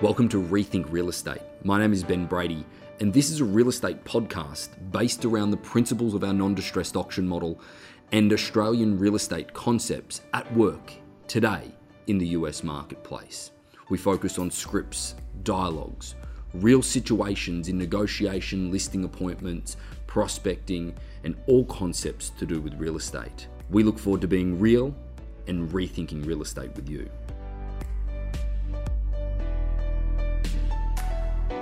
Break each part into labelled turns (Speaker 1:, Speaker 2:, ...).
Speaker 1: Welcome to Rethink Real Estate. My name is Ben Brady, and this is a real estate podcast based around the principles of our non distressed auction model and Australian real estate concepts at work today in the US marketplace. We focus on scripts, dialogues, real situations in negotiation, listing appointments, prospecting, and all concepts to do with real estate. We look forward to being real and rethinking real estate with you.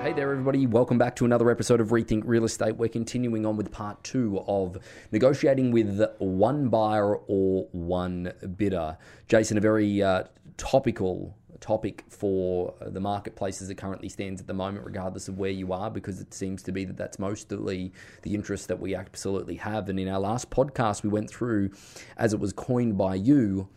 Speaker 1: Hey there, everybody. Welcome back to another episode of Rethink Real Estate. We're continuing on with part two of negotiating with one buyer or one bidder. Jason, a very uh, topical topic for the marketplace as it currently stands at the moment, regardless of where you are, because it seems to be that that's mostly the interest that we absolutely have. And in our last podcast, we went through, as it was coined by you,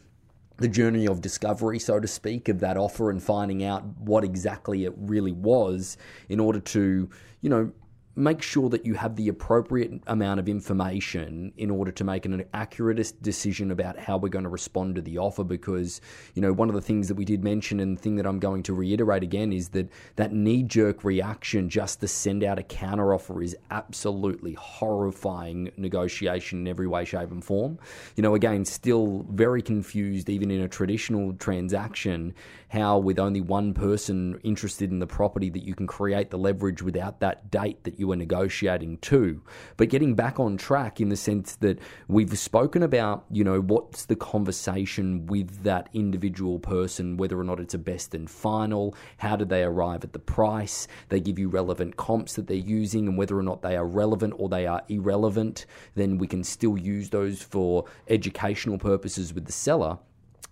Speaker 1: the journey of discovery, so to speak, of that offer and finding out what exactly it really was in order to, you know, make sure that you have the appropriate amount of information in order to make an accurate decision about how we're going to respond to the offer because you know one of the things that we did mention and the thing that I'm going to reiterate again is that that knee jerk reaction just to send out a counter offer is absolutely horrifying negotiation in every way shape and form. You know again still very confused even in a traditional transaction how with only one person interested in the property that you can create the leverage without that date that you were negotiating too. But getting back on track in the sense that we've spoken about, you know, what's the conversation with that individual person, whether or not it's a best and final, how do they arrive at the price, they give you relevant comps that they're using, and whether or not they are relevant or they are irrelevant, then we can still use those for educational purposes with the seller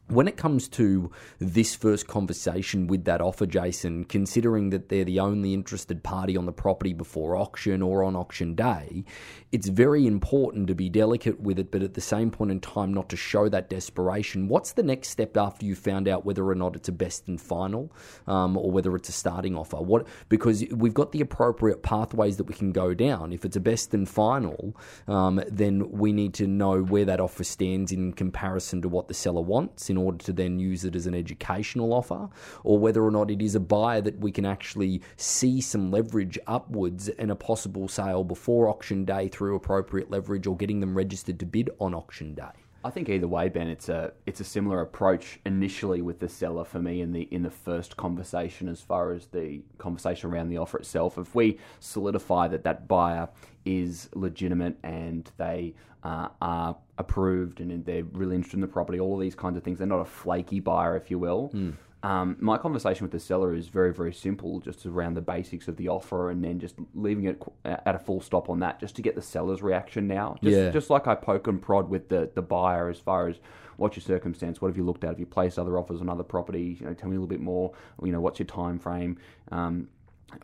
Speaker 1: when it comes to this first conversation with that offer, Jason, considering that they're the only interested party on the property before auction or on auction day, it's very important to be delicate with it, but at the same point in time, not to show that desperation. What's the next step after you found out whether or not it's a best and final, um, or whether it's a starting offer? What because we've got the appropriate pathways that we can go down. If it's a best and final, um, then we need to know where that offer stands in comparison to what the seller wants in order to then use it as an educational offer, or whether or not it is a buyer that we can actually see some leverage upwards and a possible sale before auction day through appropriate leverage or getting them registered to bid on auction day.
Speaker 2: I think either way, Ben, it's a it's a similar approach initially with the seller for me in the in the first conversation as far as the conversation around the offer itself. If we solidify that that buyer is legitimate and they uh, are approved and they're really interested in the property, all of these kinds of things, they're not a flaky buyer, if you will. Mm. Um, my conversation with the seller is very, very simple, just around the basics of the offer, and then just leaving it at a full stop on that, just to get the seller's reaction. Now, just, yeah. just like I poke and prod with the the buyer as far as what's your circumstance, what have you looked at, have you placed other offers on other properties, you know, tell me a little bit more, you know, what's your time frame. Um,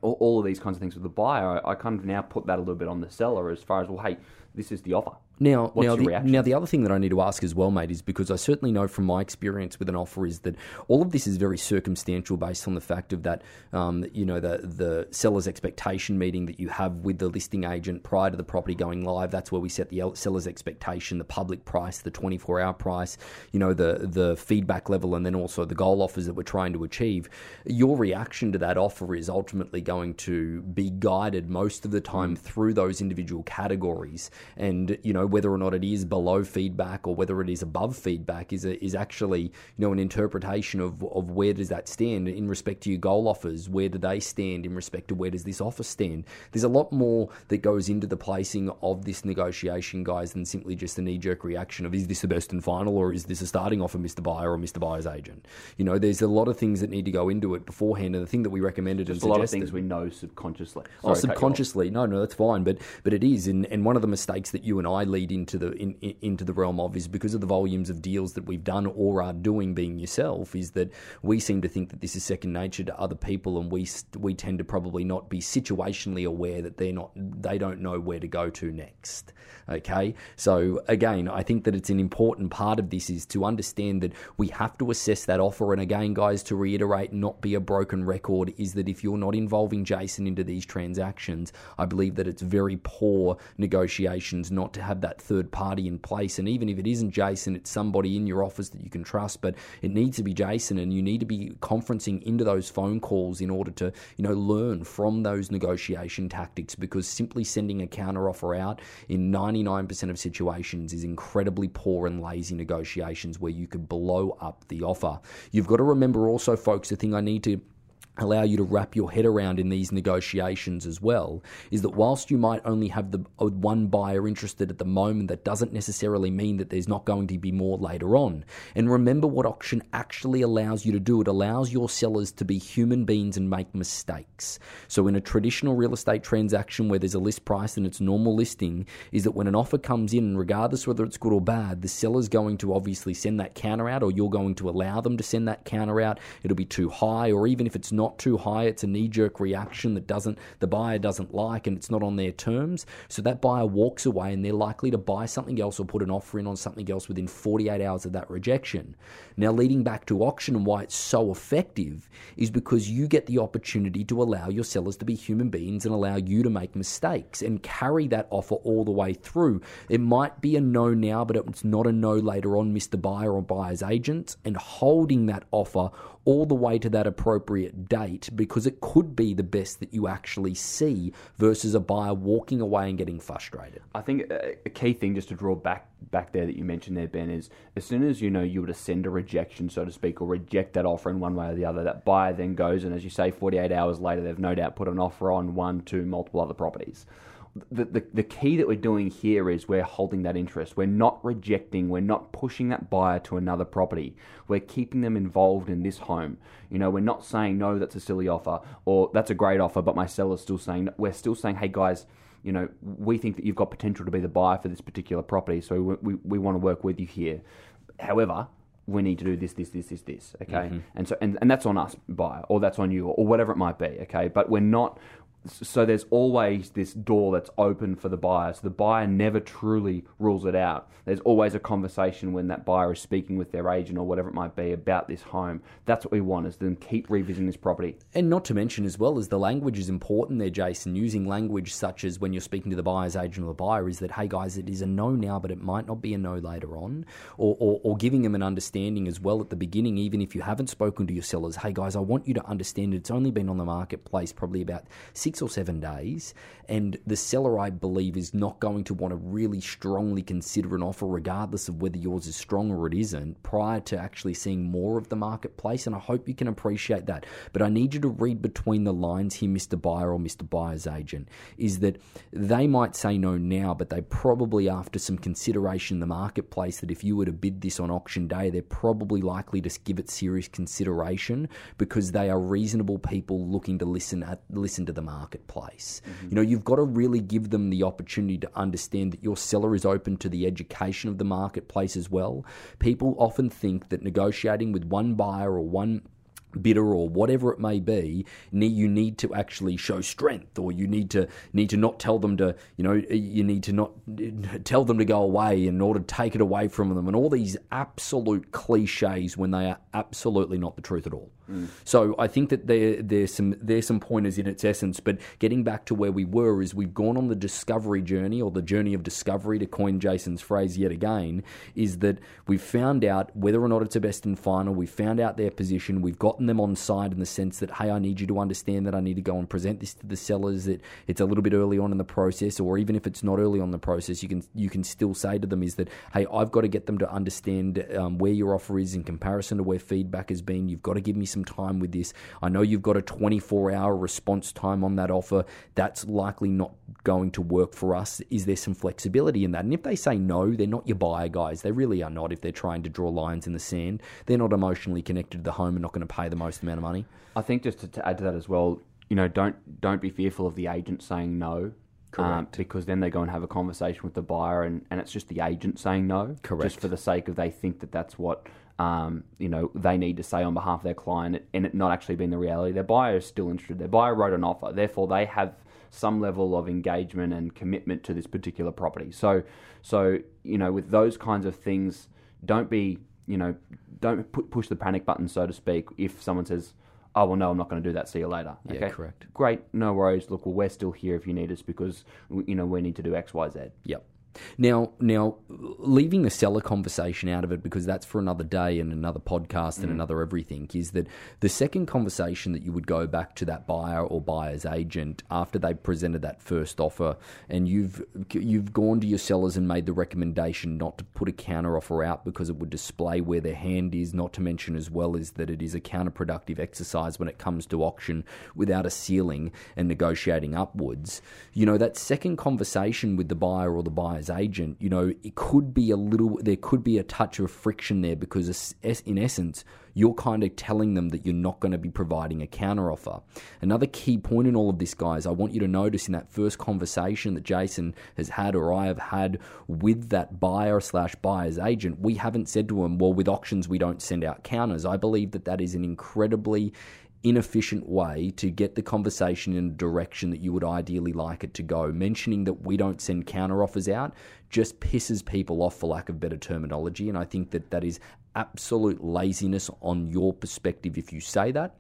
Speaker 2: all, all, of these kinds of things with the buyer, I, I kind of now put that a little bit on the seller as far as well. Hey, this is the offer.
Speaker 1: Now, now the, now, the other thing that I need to ask as well, mate, is because I certainly know from my experience with an offer is that all of this is very circumstantial based on the fact of that, um, you know, the the seller's expectation meeting that you have with the listing agent prior to the property going live. That's where we set the seller's expectation, the public price, the 24 hour price, you know, the the feedback level, and then also the goal offers that we're trying to achieve. Your reaction to that offer is ultimately going to be guided most of the time mm. through those individual categories, and you know whether or not it is below feedback or whether it is above feedback is a, is actually you know an interpretation of of where does that stand in respect to your goal offers? Where do they stand in respect to where does this offer stand? There's a lot more that goes into the placing of this negotiation guys than simply just a knee jerk reaction of is this the best and final or is this a starting offer Mr Buyer or Mr Buyer's agent? You know there's a lot of things that need to go into it beforehand. And the thing that we recommended
Speaker 2: just
Speaker 1: and
Speaker 2: a lot of things we know subconsciously.
Speaker 1: Oh, Sorry, oh subconsciously. No no that's fine. But but it is. And, and one of the mistakes that you and I lead into the in, in, into the realm of is because of the volumes of deals that we've done or are doing being yourself is that we seem to think that this is second nature to other people and we we tend to probably not be situationally aware that they're not they don't know where to go to next okay? So again I think that it's an important part of this is to understand that we have to assess that offer. And again guys to reiterate not be a broken record is that if you're not involving Jason into these transactions I believe that it's very poor negotiation not to have that third party in place. And even if it isn't Jason, it's somebody in your office that you can trust, but it needs to be Jason, and you need to be conferencing into those phone calls in order to, you know, learn from those negotiation tactics because simply sending a counter offer out in 99% of situations is incredibly poor and lazy negotiations where you could blow up the offer. You've got to remember also, folks, the thing I need to allow you to wrap your head around in these negotiations as well is that whilst you might only have the uh, one buyer interested at the moment that doesn't necessarily mean that there's not going to be more later on. And remember what auction actually allows you to do. It allows your sellers to be human beings and make mistakes. So in a traditional real estate transaction where there's a list price and it's normal listing is that when an offer comes in regardless whether it's good or bad the seller's going to obviously send that counter out or you're going to allow them to send that counter out. It'll be too high or even if it's not not too high. It's a knee jerk reaction that doesn't the buyer doesn't like and it's not on their terms. So that buyer walks away and they're likely to buy something else or put an offer in on something else within 48 hours of that rejection. Now, leading back to auction and why it's so effective is because you get the opportunity to allow your sellers to be human beings and allow you to make mistakes and carry that offer all the way through. It might be a no now, but it's not a no later on, Mr. Buyer or buyer's agent, and holding that offer all the way to that appropriate date because it could be the best that you actually see versus a buyer walking away and getting frustrated.
Speaker 2: I think uh, a key thing just to draw back back there that you mentioned there, Ben, is as soon as you know you were to send a rejection, so to speak, or reject that offer in one way or the other, that buyer then goes and, as you say, 48 hours later, they've no doubt put an offer on one, two, multiple other properties the, the, the key that we're doing here is we're holding that interest. We're not rejecting, we're not pushing that buyer to another property. We're keeping them involved in this home. You know, we're not saying, no, that's a silly offer, or that's a great offer, but my seller's still saying, we're still saying, hey guys, you know, we think that you've got potential to be the buyer for this particular property, so we, we, we want to work with you here. However, we need to do this, this, this, this, this. Okay, mm-hmm. and so and, and that's on us, buyer, or that's on you, or whatever it might be. Okay, but we're not so there's always this door that's open for the buyer. So the buyer never truly rules it out. There's always a conversation when that buyer is speaking with their agent or whatever it might be about this home. That's what we want is them keep revisiting this property.
Speaker 1: And not to mention as well as the language is important there, Jason. Using language such as when you're speaking to the buyer's agent or the buyer is that, hey guys, it is a no now, but it might not be a no later on. Or, or, or giving them an understanding as well at the beginning, even if you haven't spoken to your sellers, hey guys, I want you to understand it's only been on the marketplace probably about six six or seven days, and the seller, I believe, is not going to want to really strongly consider an offer, regardless of whether yours is strong or it isn't, prior to actually seeing more of the marketplace. And I hope you can appreciate that. But I need you to read between the lines here, Mr. Buyer or Mr. Buyer's agent, is that they might say no now, but they probably, after some consideration in the marketplace, that if you were to bid this on auction day, they're probably likely to give it serious consideration because they are reasonable people looking to listen at listen to the market marketplace. Mm-hmm. You know, you've got to really give them the opportunity to understand that your seller is open to the education of the marketplace as well. People often think that negotiating with one buyer or one bidder or whatever it may be you need to actually show strength or you need to need to not tell them to you know you need to not tell them to go away in order to take it away from them and all these absolute cliches when they are absolutely not the truth at all So I think that there there's some there's some pointers in its essence. But getting back to where we were is we've gone on the discovery journey or the journey of discovery to coin Jason's phrase yet again. Is that we've found out whether or not it's a best and final. We've found out their position. We've gotten them on side in the sense that hey, I need you to understand that I need to go and present this to the sellers. That it's a little bit early on in the process, or even if it's not early on the process, you can you can still say to them is that hey, I've got to get them to understand um, where your offer is in comparison to where feedback has been. You've got to give me some time with this. I know you've got a 24 hour response time on that offer. That's likely not going to work for us. Is there some flexibility in that? And if they say no, they're not your buyer guys. They really are not if they're trying to draw lines in the sand. They're not emotionally connected to the home and not going to pay the most amount of money.
Speaker 2: I think just to, to add to that as well, you know, don't don't be fearful of the agent saying no. Um, because then they go and have a conversation with the buyer, and, and it's just the agent saying no.
Speaker 1: Correct.
Speaker 2: Just for the sake of they think that that's what um, you know, they need to say on behalf of their client and it not actually being the reality. Their buyer is still interested. Their buyer wrote an offer. Therefore, they have some level of engagement and commitment to this particular property. So, so you know, with those kinds of things, don't be, you know, don't put, push the panic button, so to speak, if someone says, oh well no i'm not going to do that see you later
Speaker 1: okay yeah, correct
Speaker 2: great no worries look well we're still here if you need us because you know we need to do x y z
Speaker 1: yep Now, now, leaving the seller conversation out of it because that's for another day and another podcast and mm. another everything is that the second conversation that you would go back to that buyer or buyer's agent after they presented that first offer and you've you've gone to your sellers and made the recommendation not to put a counter offer out because it would display where their hand is. Not to mention as well is that it is a counterproductive exercise when it comes to auction without a ceiling and negotiating upwards. You know that second conversation with the buyer or the buyer's agent, you know, it could be a little, there could be a touch of friction there because, in essence, you're kind of telling them that you're not going to be providing a counteroffer. Another key point in all of this, guys, I want you to notice in that first conversation that Jason has had or I have had with that buyer slash buyer's agent, we haven't said to him, well, with auctions, we don't send out counters. I believe that that is an incredibly inefficient way to get the conversation in a direction that you would ideally like it to go. Mentioning that we don't send counter offers out just pisses people off, for lack of better terminology. And I think that that is absolute laziness on your perspective if you say that.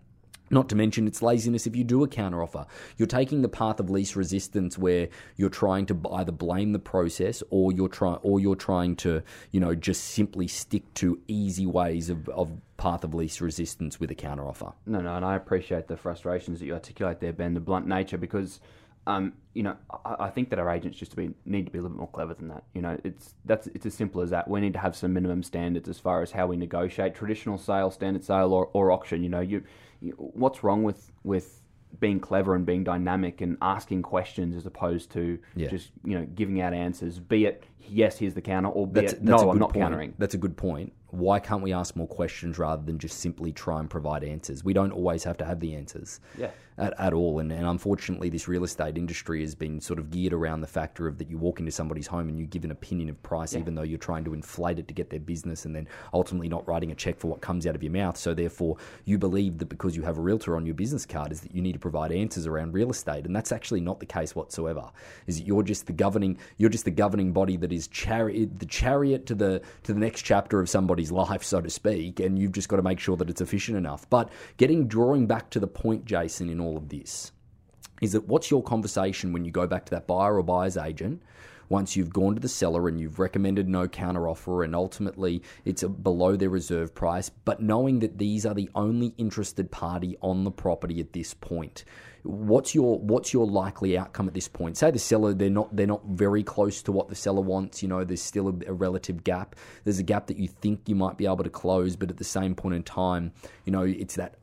Speaker 1: Not to mention it's laziness if you do a counteroffer. You're taking the path of least resistance where you're trying to either blame the process or you're trying or you're trying to, you know, just simply stick to easy ways of, of path of least resistance with a counteroffer.
Speaker 2: No, no, and I appreciate the frustrations that you articulate there, Ben, the blunt nature, because um, you know, I, I, think that our agents just to be, need to be a little bit more clever than that. You know, it's that's it's as simple as that. We need to have some minimum standards as far as how we negotiate traditional sale, standard sale, or, or auction. You know, you, you what's wrong with with being clever and being dynamic and asking questions as opposed to yeah. just you know giving out answers. Be it yes, here's the counter, or be that's, it that's no, I'm not
Speaker 1: point.
Speaker 2: countering.
Speaker 1: That's a good point. Why can't we ask more questions rather than just simply try and provide answers? We don't always have to have the answers.
Speaker 2: Yeah
Speaker 1: at, at all. And, and unfortunately, this real estate industry has been sort of geared around the factor of that you walk into somebody's home and you give an opinion of price, yeah. even though you're trying to inflate it to get their business and then ultimately not writing a check for what comes out of your mouth. So therefore, you believe that because you have a realtor on your business card, is that you need to provide answers around real estate, and that's actually not the case whatsoever. Is that you're just the governing, you're just the governing body that is chariot, the chariot to the to the next chapter of somebody's life, so to speak, and you've just got to make sure that it's efficient enough. But getting drawing back to the point, Jason, in all of this is that what's your conversation when you go back to that buyer or buyer's agent once you've gone to the seller and you've recommended no counter offer and ultimately it's below their reserve price, but knowing that these are the only interested party on the property at this point what's your what's your likely outcome at this point? Say the seller they're not they're not very close to what the seller wants. You know, there's still a, a, relative gap. There's a gap that you think you might be able to close, but at the same point in time, you know, it's that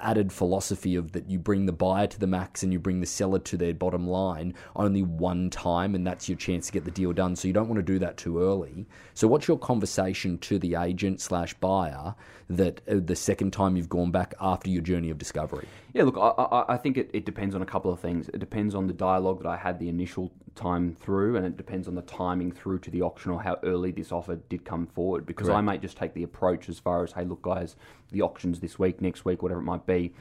Speaker 1: added philosophy of that you bring the buyer to the max and you bring the seller to their bottom line only one time, and that's your chance to get the deal done. So you don't want to do that too early. So what's your conversation to the agent slash buyer that uh, the second time you've gone back after your journey of discovery?
Speaker 2: Yeah, look, I, I, I think it, it depends on a couple of things. It depends on the dialogue that I had the initial time through, and it depends on the timing through to the auction or how early this offer did come forward. Because Correct. I might just take the approach as far as, hey, look, guys, the auction's this week, next week, whatever it might be.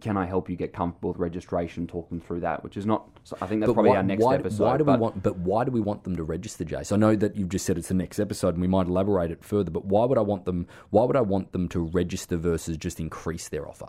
Speaker 2: Can I help you get comfortable with registration? Talk them through that, which is not. I think that's but probably
Speaker 1: why,
Speaker 2: our next
Speaker 1: why,
Speaker 2: episode.
Speaker 1: Why do we want? But why do we want them to register, Jace? I know that you've just said it's the next episode, and we might elaborate it further. But why would I want them? Why would I want them to register versus just increase their offer?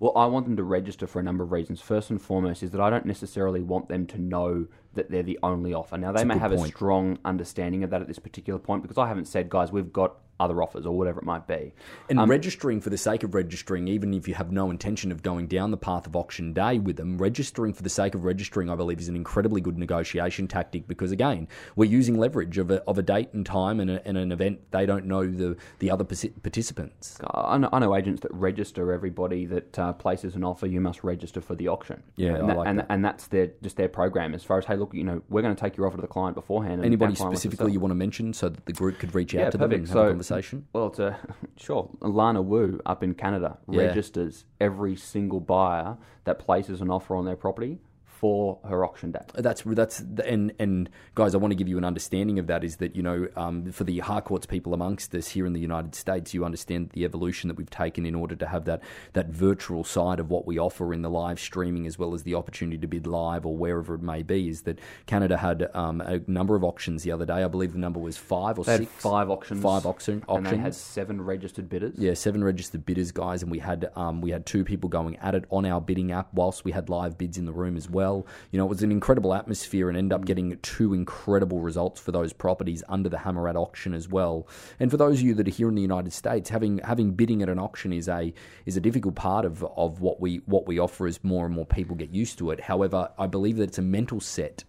Speaker 2: Well, I want them to register for a number of reasons. First and foremost is that I don't necessarily want them to know that they're the only offer. Now, they may have point. a strong understanding of that at this particular point because I haven't said, guys, we've got other offers or whatever it might be.
Speaker 1: And um, registering for the sake of registering, even if you have no intention of going down the path of auction day with them, registering for the sake of registering, I believe, is an incredibly good negotiation tactic because, again, we're using leverage of a, of a date and time and, a, and an event they don't know the, the other participants.
Speaker 2: I know, I know agents that register everybody that uh, places an offer, you must register for the auction.
Speaker 1: Yeah,
Speaker 2: and,
Speaker 1: that, like
Speaker 2: and,
Speaker 1: that.
Speaker 2: and that's their just their program as far as, hey, look, you know, we're going to take your offer to the client beforehand.
Speaker 1: Anybody specifically you want to mention so that the group could reach out
Speaker 2: yeah,
Speaker 1: to
Speaker 2: perfect.
Speaker 1: them and have
Speaker 2: so,
Speaker 1: a conversation?
Speaker 2: Well, it's a, sure. Lana Wu up in Canada yeah. registers every single buyer that places an offer on their property for her auction day.
Speaker 1: That's that's and and guys, I want to give you an understanding of that. Is that you know um, for the Harcourts people amongst us here in the United States, you understand the evolution that we've taken in order to have that that virtual side of what we offer in the live streaming, as well as the opportunity to bid live or wherever it may be. Is that Canada had um, a number of auctions the other day? I believe the number was five or
Speaker 2: they
Speaker 1: six.
Speaker 2: five auctions.
Speaker 1: Five auction,
Speaker 2: auctions. And they had seven registered bidders.
Speaker 1: Yeah, seven registered bidders, guys, and we had um, we had two people going at it on our bidding app whilst we had live bids in the room as well well. You know, it was an incredible atmosphere and end up mm. getting two incredible results for those properties under the Hammerat auction as well. And for those of you that are here in the United States, having having bidding at an auction is a is a difficult part of, of what we what we offer as more and more people get used to it. However, I believe that it's a mental set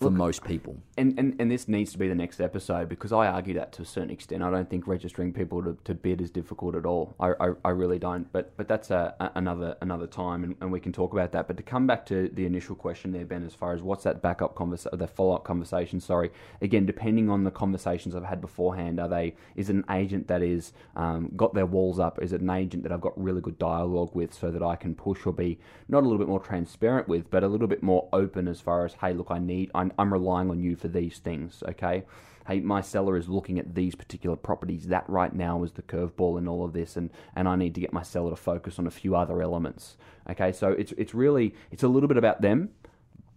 Speaker 1: for Look, most people.
Speaker 2: And, and and this needs to be the next episode because I argue that to a certain extent. I don't think registering people to, to bid is difficult at all. I, I, I really don't. But but that's a, a, another another time, and, and we can talk about that. But to come back to the initial question there, Ben, as far as what's that backup conversation, the follow up conversation. Sorry, again, depending on the conversations I've had beforehand, are they is it an agent that is um, got their walls up? Is it an agent that I've got really good dialogue with, so that I can push or be not a little bit more transparent with, but a little bit more open as far as hey, look, I need I I'm, relying on you for these things, okay? Hey, my seller is looking at these particular properties. That right now is the curveball in all of this, and, and I need to get my seller to focus on a few other elements. Okay, so it's it's really it's a little bit about them,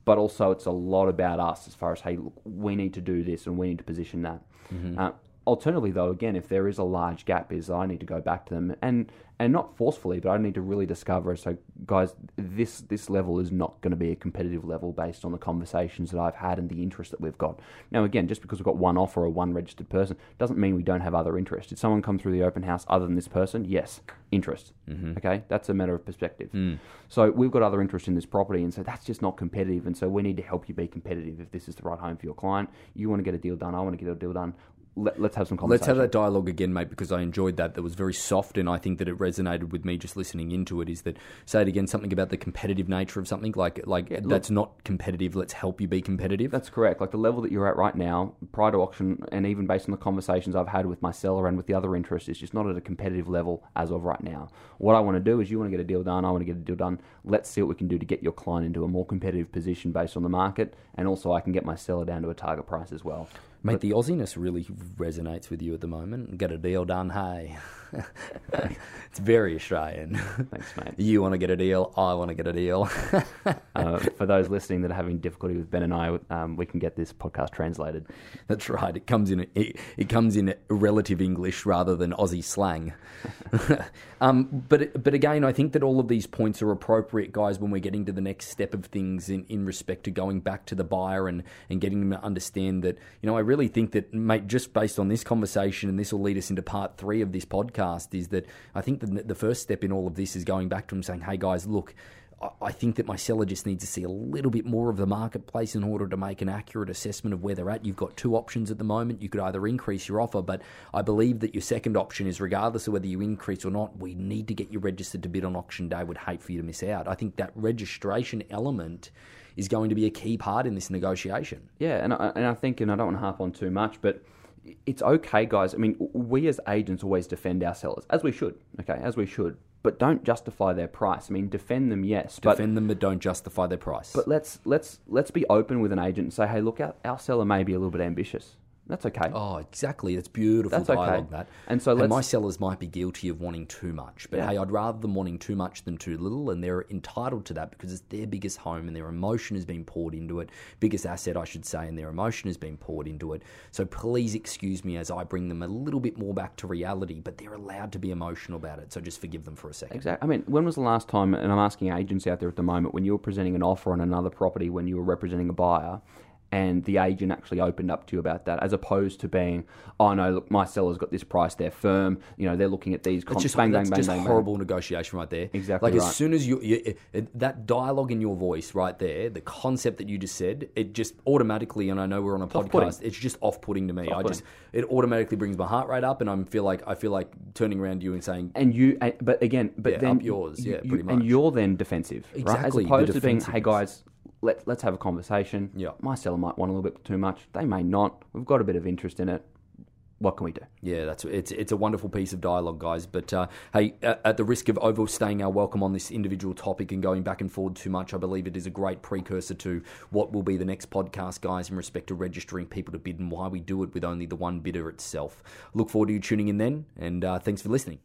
Speaker 2: but also it's a lot about us as far as hey, look, we need to do this and we need to position that. Mm-hmm. Uh, alternatively, though, again, if there is a large gap, is I need to go back to them and and not forcefully, but I need to really discover. So, guys, this this level is not going to be a competitive level based on the conversations that I've had and the interest that we've got. Now, again, just because we've got one offer or one registered person doesn't mean we don't have other interest. Did someone come through the open house other than this person? Yes, interest. Mm-hmm. Okay, that's a matter of perspective. Mm. So we've got other interest in this property, and so that's just not competitive. And so we need to help you be competitive if this is the right home for your client. You want to get a deal done. I want to get a deal done let, us have some conversation.
Speaker 1: Let's have that dialogue again, mate, because I enjoyed that. That was very soft, and I think that it resonated with me just listening into it. Is that say it again? Something about the competitive nature of something like like yeah, look, that's not competitive. Let's help you be competitive.
Speaker 2: That's correct. Like the level that you're at right now, prior to auction, and even based on the conversations I've had with my seller and with the other interests, is just not at a competitive level as of right now. What I want to do is you want to get a deal done. I want to get a deal done. Let's see what we can do to get your client into a more competitive position based on the market, and also I can get my seller down to a target price as well.
Speaker 1: Mate, but, the Aussiness really resonates with you at the moment. Get a deal done, hey. it's very Australian.
Speaker 2: Thanks, mate.
Speaker 1: You want to get a deal, I want to get a deal.
Speaker 2: uh, for those listening that are having difficulty with Ben and I, um, we can get this podcast translated.
Speaker 1: That's right. It comes in it, it comes in relative English rather than Aussie slang. um, but but again, I think that all of these points are appropriate, guys, when we're getting to the next step of things in, in respect to going back to the buyer and, and getting them to understand that, you know, I really think that, mate, just based on this conversation, and this will lead us into part three of this podcast, is that I think the, the first step in all of this is going back to them saying, hey, guys, look, I think that my seller just needs to see a little bit more of the marketplace in order to make an accurate assessment of where they're at. You've got two options at the moment. You could either increase your offer, but I believe that your second option is regardless of whether you increase or not, we need to get you registered to bid on auction day. Would hate for you to miss out. I think that registration element is going to be a key part in this negotiation.
Speaker 2: Yeah, and I, and I think, and I don't want to harp on too much, but it's okay, guys. I mean, we as agents always defend our sellers, as we should, okay, as we should but don't justify their price. I mean, defend them, yes,
Speaker 1: defend but, them, but don't justify their price.
Speaker 2: But let's let's let's be open with an agent and say, hey, look, our, our seller may be a little bit ambitious. That's okay.
Speaker 1: Oh, exactly. That's beautiful That's dialogue, okay. Matt. And so and my sellers might be guilty of wanting too much, but yeah. hey, I'd rather them wanting too much than too little, and they're entitled to that because it's their biggest home and their emotion has been poured into it, biggest asset, I should say, and their emotion has been poured into it. So please excuse me as I bring them a little bit more back to reality, but they're allowed to be emotional about it. So just forgive them for a second.
Speaker 2: Exactly. I mean, when was the last time? And I'm asking agents out there at the moment when you were presenting an offer on another property when you were representing a buyer and the agent actually opened up to you about that, as opposed to being, oh no, look, my seller's got this price, they're firm, you know, they're looking at these.
Speaker 1: Comp- just, bang, bang, bang, just bang, horrible bang. negotiation right there.
Speaker 2: Exactly.
Speaker 1: Like
Speaker 2: right.
Speaker 1: as soon as you, you, that dialogue in your voice right there, the concept that you just said, it just automatically, and I know we're on a it's podcast, it's just off-putting to me. I just it automatically brings my heart rate up, and I feel like I feel like turning around to you and saying,
Speaker 2: and you, but again, but
Speaker 1: yeah,
Speaker 2: then
Speaker 1: yours, yeah,
Speaker 2: you,
Speaker 1: pretty much,
Speaker 2: and you're then defensive,
Speaker 1: exactly,
Speaker 2: right? As opposed to being, hey guys, let, let's have a conversation.
Speaker 1: Yeah.
Speaker 2: My seller might want a little bit too much. They may not. We've got a bit of interest in it. What can we do?
Speaker 1: Yeah, that's it's it's a wonderful piece of dialogue, guys. But uh, hey, at the risk of overstaying our welcome on this individual topic and going back and forward too much, I believe it is a great precursor to what will be the next podcast, guys, in respect to registering people to bid and why we do it with only the one bidder itself. Look forward to you tuning in then, and uh, thanks for listening.